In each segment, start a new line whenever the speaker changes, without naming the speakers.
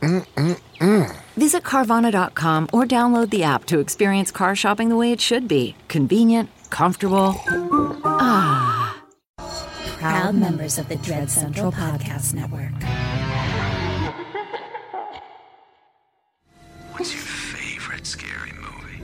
Mm-mm-mm.
Visit Carvana.com or download the app to experience car shopping the way it should be convenient, comfortable. Ah.
Proud members of the Dread Central Podcast Network.
What's your favorite scary movie?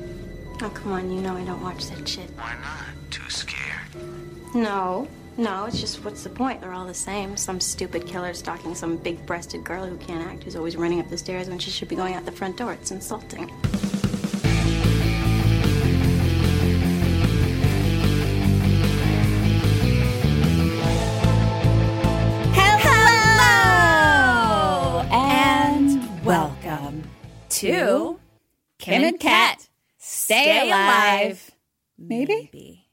Oh, come on, you know I don't watch that shit.
Why not? Too scared?
No, no, it's just what's the point? They're all the same. Some stupid killer stalking some big breasted girl who can't act, who's always running up the stairs when she should be going out the front door. It's insulting.
Hello and welcome to Kim and Kat Stay Alive. Maybe.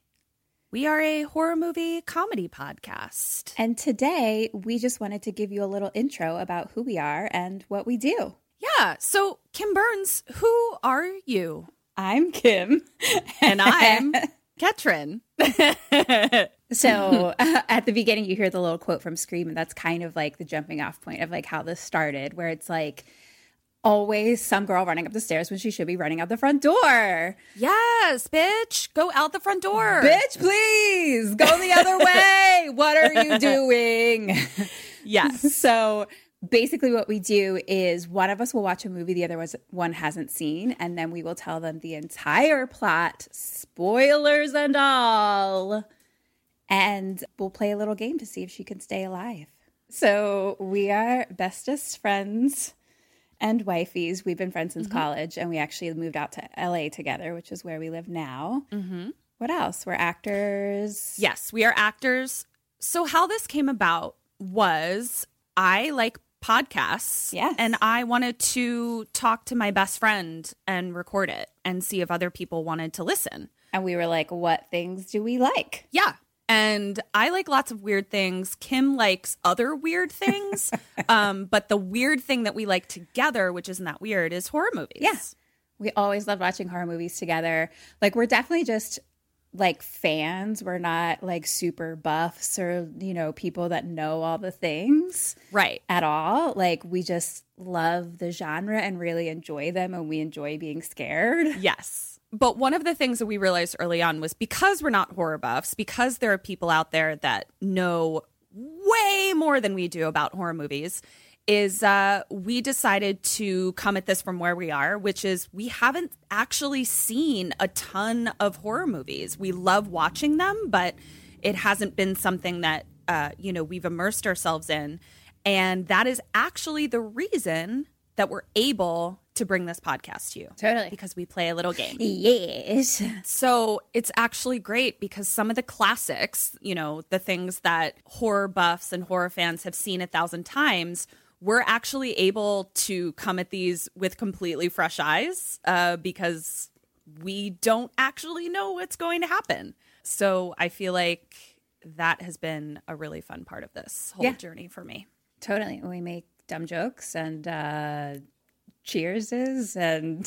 We are a horror movie comedy podcast.
And today we just wanted to give you a little intro about who we are and what we do.
Yeah. So, Kim Burns, who are you?
I'm Kim.
And I'm Ketrin.
So uh, at the beginning, you hear the little quote from Scream, and that's kind of like the jumping off point of like how this started, where it's like always some girl running up the stairs when she should be running out the front door.
yes, bitch. Go out the front door.
Bitch, please go the other way. What are you doing?
Yes.
so basically what we do is one of us will watch a movie the other one hasn't seen and then we will tell them the entire plot spoilers and all and we'll play a little game to see if she can stay alive so we are bestest friends and wifeys we've been friends since college and we actually moved out to la together which is where we live now
Mm-hmm.
what else we're actors
Yes, we are actors. So, how this came about was I like podcasts.
Yes.
And I wanted to talk to my best friend and record it and see if other people wanted to listen.
and we were like what things do we like
Yeah. And I like lots of weird things. Kim likes other weird things. um, but the weird thing that we like together, which isn't that weird, is horror movies.
Yeah. We always love watching horror movies together. Like we're definitely just like fans. We're not like super buffs or, you know, people that know all the things
Right.
at all. Like we just love the genre and really enjoy them and we enjoy being scared.
Yes. But one of the things that we realized early on was because we're not horror buffs, because there are people out there that know way more than we do about horror movies, is uh, we decided to come at this from where we are, which is we haven't actually seen a ton of horror movies. We love watching them, but it hasn't been something that uh, you know we've immersed ourselves in, and that is actually the reason that we're able to bring this podcast to you.
Totally.
Because we play a little game.
Yes.
So it's actually great because some of the classics, you know, the things that horror buffs and horror fans have seen a thousand times, we're actually able to come at these with completely fresh eyes uh, because we don't actually know what's going to happen. So I feel like that has been a really fun part of this whole
Yeah.
journey for me.
Totally. We make dumb jokes and uh cheerses and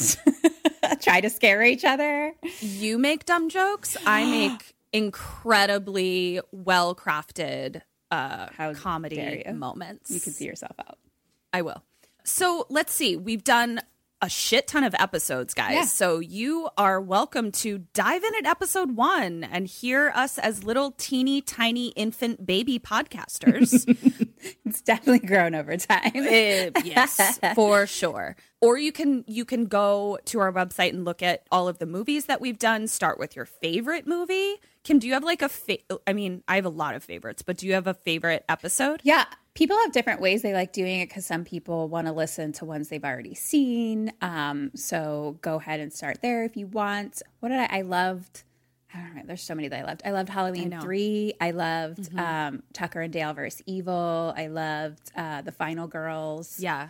try to scare each other.
You make dumb jokes. I make incredibly well crafted uh,
How
comedy moments.
You can see yourself out.
I will. So let's see. We've done a shit ton of episodes, guys.
Yeah.
So you are welcome to dive in at episode one and hear us as little teeny tiny infant baby podcasters.
it's definitely grown over time.
Uh, yes, for sure. Or you can you can go to our website and look at all of the movies that we've done. Start with your favorite movie. Kim, do you have like a fa- I mean, I have a lot of favorites, but do you have a favorite episode?
Yeah, people have different ways they like doing it because some people want to listen to ones they've already seen. Um, so go ahead and start there if you want. What did I? I loved. I don't know. There's so many that I loved. I loved Halloween
know.
three. I loved um, Tucker and Dale versus Evil. I loved uh, the Final Girls.
Yeah.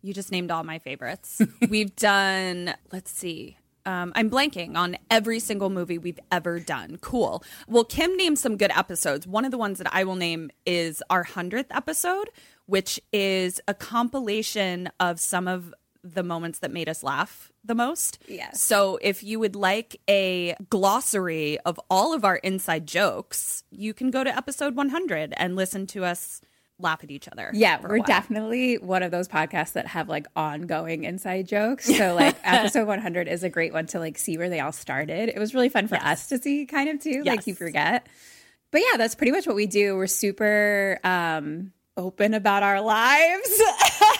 You just named all my favorites. we've done, let's see. Um, I'm blanking on every single movie we've ever done. Cool. Well, Kim named some good episodes. One of the ones that I will name is our 100th episode, which is a compilation of some of the moments that made us laugh the most.
Yes.
So if you would like a glossary of all of our inside jokes, you can go to episode 100 and listen to us laugh at each other.
Yeah, we're definitely one of those podcasts that have like ongoing inside jokes. So like episode 100 is a great one to like see where they all started. It was really fun for us to see kind of too, like you forget. But yeah, that's pretty much what we do. We're super um open about our lives.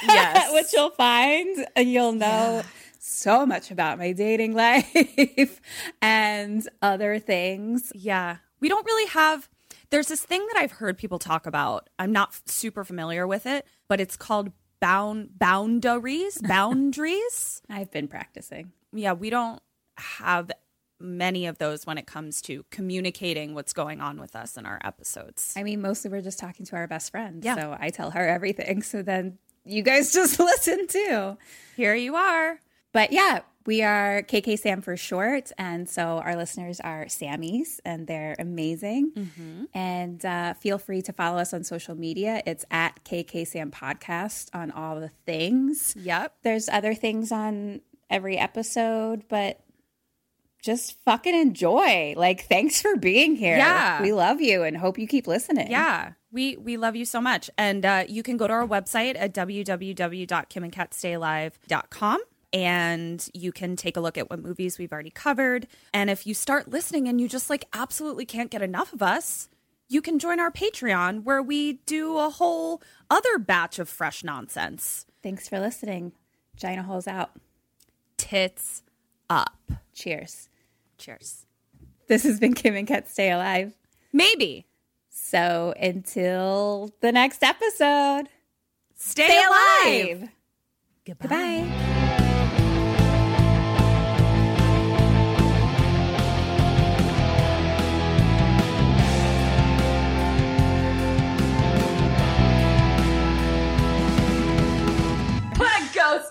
Yes.
Which you'll find and you'll know so much about my dating life and other things.
Yeah. We don't really have there's this thing that I've heard people talk about. I'm not f- super familiar with it, but it's called bound boundaries, boundaries.
I've been practicing.
yeah, we don't have many of those when it comes to communicating what's going on with us in our episodes.
I mean, mostly we're just talking to our best friend.
Yeah.
So I tell her everything. So then you guys just listen too.
Here you are.
But yeah, we are KK Sam for short. And so our listeners are Sammys and they're amazing.
Mm-hmm.
And uh, feel free to follow us on social media. It's at KK Sam Podcast on all the things.
Yep.
There's other things on every episode, but just fucking enjoy. Like, thanks for being here.
Yeah.
We love you and hope you keep listening.
Yeah. We we love you so much. And uh, you can go to our website at www.kimandkatstayalive.com and you can take a look at what movies we've already covered. And if you start listening and you just like absolutely can't get enough of us, you can join our Patreon where we do a whole other batch of fresh nonsense.
Thanks for listening. Gina holes out.
Tits up.
Cheers.
Cheers.
This has been Kim and Kat Stay Alive.
Maybe.
So until the next episode,
Stay,
stay
alive.
alive.
Goodbye.
Goodbye.